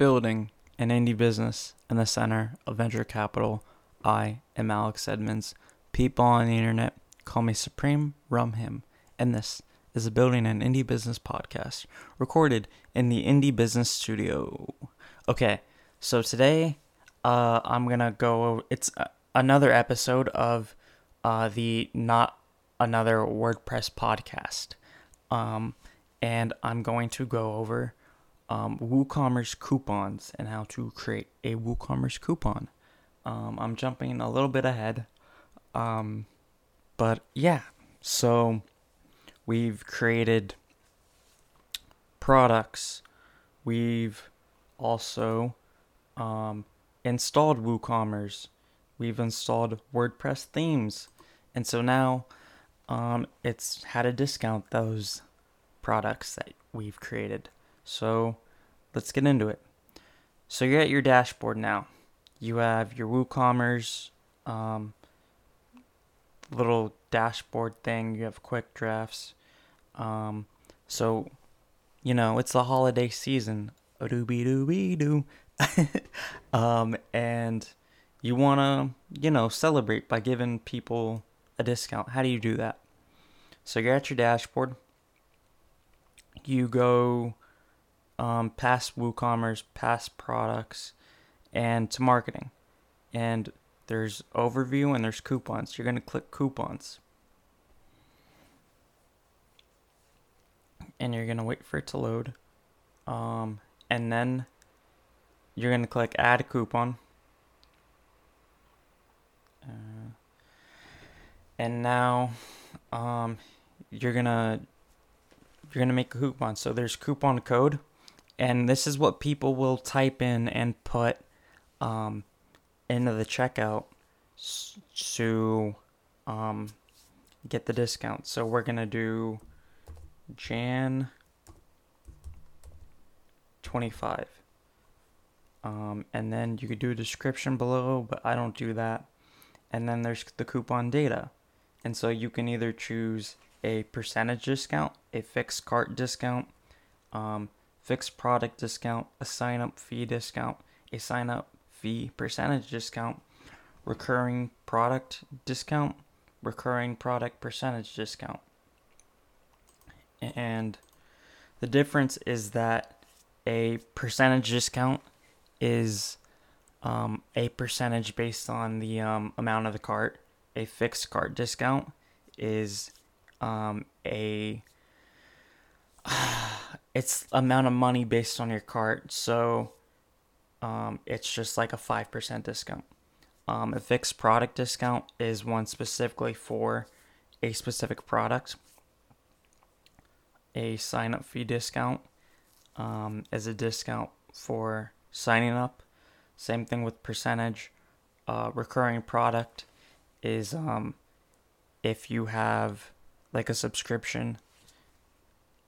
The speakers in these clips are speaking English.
Building an indie business in the center of venture capital. I am Alex Edmonds. People on the internet call me Supreme Rum Him, and this is a Building an Indie Business podcast recorded in the Indie Business Studio. Okay, so today uh, I'm gonna go. It's another episode of uh, the Not Another WordPress podcast, um, and I'm going to go over um, WooCommerce coupons and how to create a WooCommerce coupon. Um, I'm jumping a little bit ahead, um, but yeah. So we've created products. We've also um, installed WooCommerce. We've installed WordPress themes, and so now um, it's how to discount those products that we've created. So let's get into it. So you're at your dashboard now. You have your WooCommerce um, little dashboard thing. You have quick drafts. Um, so, you know, it's the holiday season. A doobie doobie doo. um, and you want to, you know, celebrate by giving people a discount. How do you do that? So you're at your dashboard. You go um, past WooCommerce, past products, and to marketing. And there's overview and there's coupons. You're going to click coupons. And you're going to wait for it to load. Um, and then you're going to click add coupon. Uh, and now um, you're going to you're going to make a coupon. So there's coupon code and this is what people will type in and put um, into the checkout to um, get the discount. So we're gonna do Jan twenty five. Um, and then you could do a description below, but I don't do that. And then there's the coupon data. And so you can either choose a percentage discount, a fixed cart discount, um, fixed product discount, a sign up fee discount, a sign up fee percentage discount, recurring product discount, recurring product percentage discount. And the difference is that a percentage discount is um, a percentage based on the um, amount of the cart. A fixed cart discount is um, a it's amount of money based on your cart. So um, it's just like a 5% discount. Um, a fixed product discount is one specifically for a specific product. A sign up fee discount um, is a discount for signing up. Same thing with percentage. Uh, recurring product is um, if you have like a subscription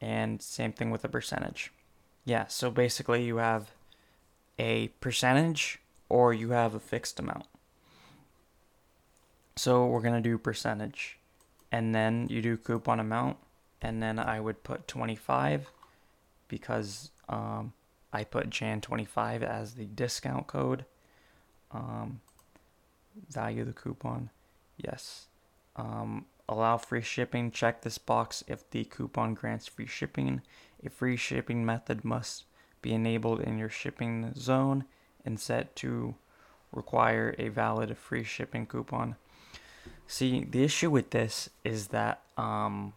and same thing with a percentage. Yeah, so basically you have a percentage or you have a fixed amount. So we're going to do percentage and then you do coupon amount and then I would put 25 because um, I put Jan25 as the discount code. Um, value the coupon. Yes. Um, Allow free shipping. Check this box if the coupon grants free shipping. A free shipping method must be enabled in your shipping zone and set to require a valid free shipping coupon. See, the issue with this is that, um,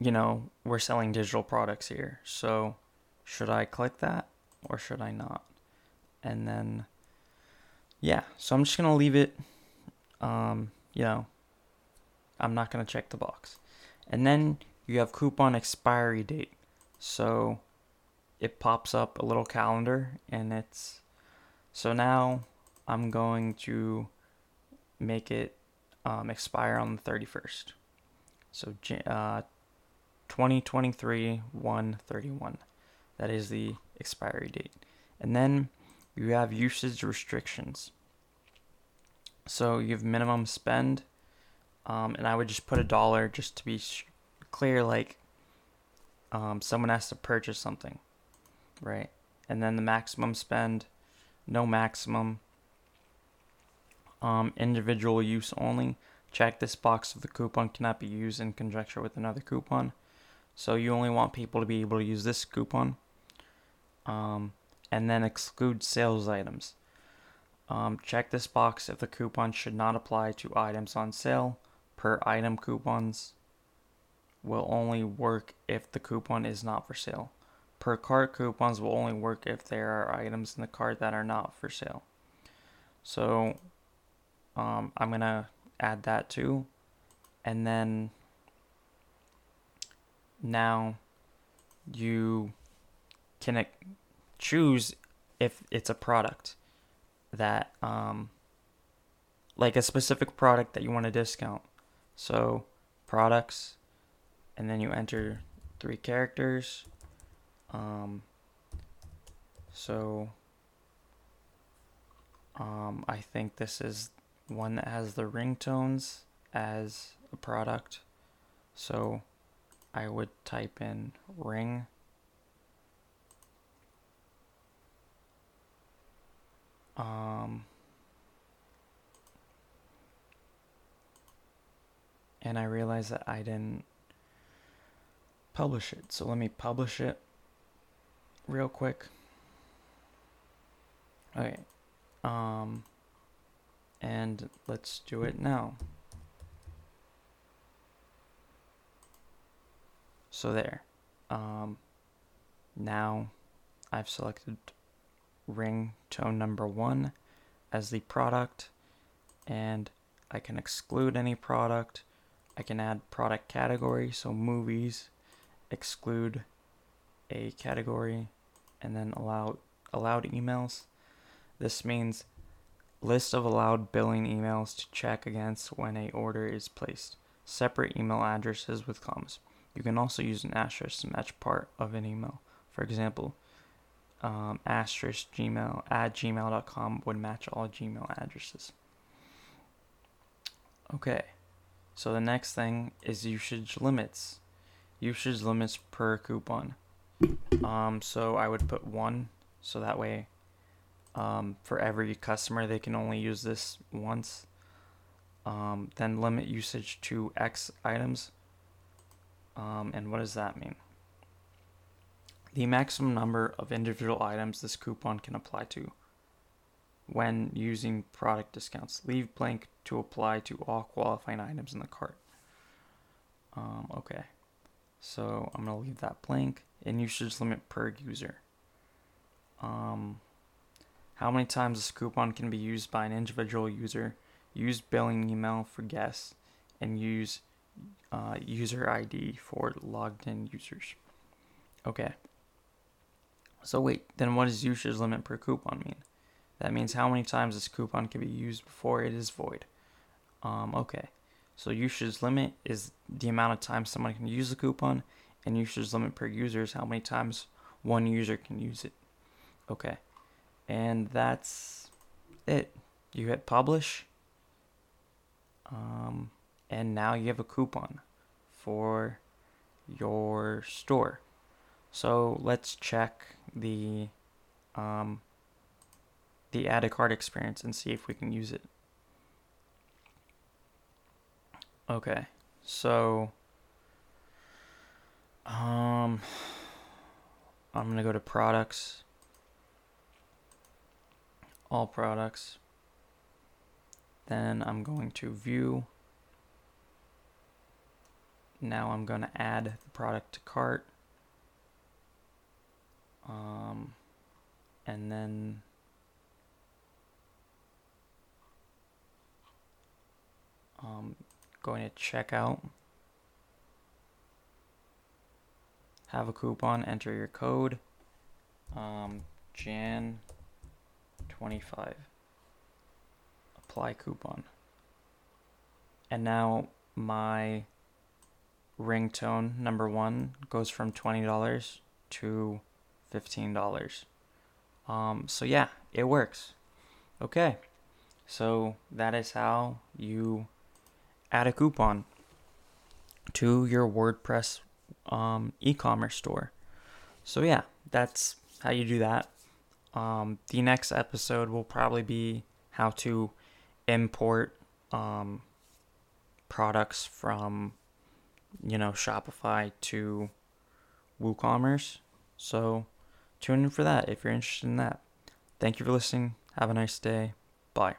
you know, we're selling digital products here. So, should I click that or should I not? And then, yeah, so I'm just going to leave it, um, you know, I'm not going to check the box. And then you have coupon expiry date. So it pops up a little calendar and it's so now I'm going to make it um, expire on the 31st. So uh, 2023 131. That is the expiry date. And then you have usage restrictions. So you have minimum spend um, and I would just put a dollar just to be clear, like um, someone has to purchase something, right? and then the maximum spend, no maximum, um, individual use only. Check this box if the coupon cannot be used in conjunction with another coupon. So you only want people to be able to use this coupon. Um, and then exclude sales items. Um, check this box if the coupon should not apply to items on sale. Per item coupons will only work if the coupon is not for sale. Per cart coupons will only work if there are items in the cart that are not for sale. So um, I'm going to add that too. And then now you can choose if it's a product that um, like a specific product that you want to discount. So products, and then you enter three characters. Um, so um, I think this is one that has the ringtones as a product. So I would type in ring. Um, and I realized that I didn't publish it. So let me publish it real quick. Okay. Um, and let's do it now. So there. Um, now I've selected ring tone number one as the product and I can exclude any product. I can add product category, so movies, exclude a category, and then allow allowed emails. This means list of allowed billing emails to check against when a order is placed. Separate email addresses with commas. You can also use an asterisk to match part of an email. For example, um, asterisk gmail at gmail.com would match all Gmail addresses. Okay, so the next thing is usage limits. Usage limits per coupon. Um, so I would put one, so that way, um, for every customer they can only use this once. Um, then limit usage to X items. Um, and what does that mean? The maximum number of individual items this coupon can apply to when using product discounts. Leave blank to apply to all qualifying items in the cart. Um, okay, so I'm to leave that blank. And usage limit per user. Um, how many times this coupon can be used by an individual user? Use billing email for guests and use uh, user ID for logged in users. Okay. So wait, then what does usage limit per coupon mean? That means how many times this coupon can be used before it is void. Um, okay. So usage limit is the amount of time someone can use the coupon, and usage limit per user is how many times one user can use it. Okay. And that's it. You hit publish. Um, and now you have a coupon for your store. So let's check the um, the add a cart experience and see if we can use it. Okay, so um, I'm gonna go to products, all products. Then I'm going to view. Now I'm to add the product to cart. Um, and then um, going to checkout. Have a coupon, enter your code. Um, Jan 25. Apply coupon. And now my ringtone number one goes from $20 to $15. Um, so yeah, it works. Okay. So that is how you add a coupon to your WordPress um, e-commerce store. So yeah, that's how you do that. Um, the next episode will probably be how to import um, products from, you know, Shopify to WooCommerce. So tune in for that if you're interested in that. Thank you for listening. Have a nice day. Bye.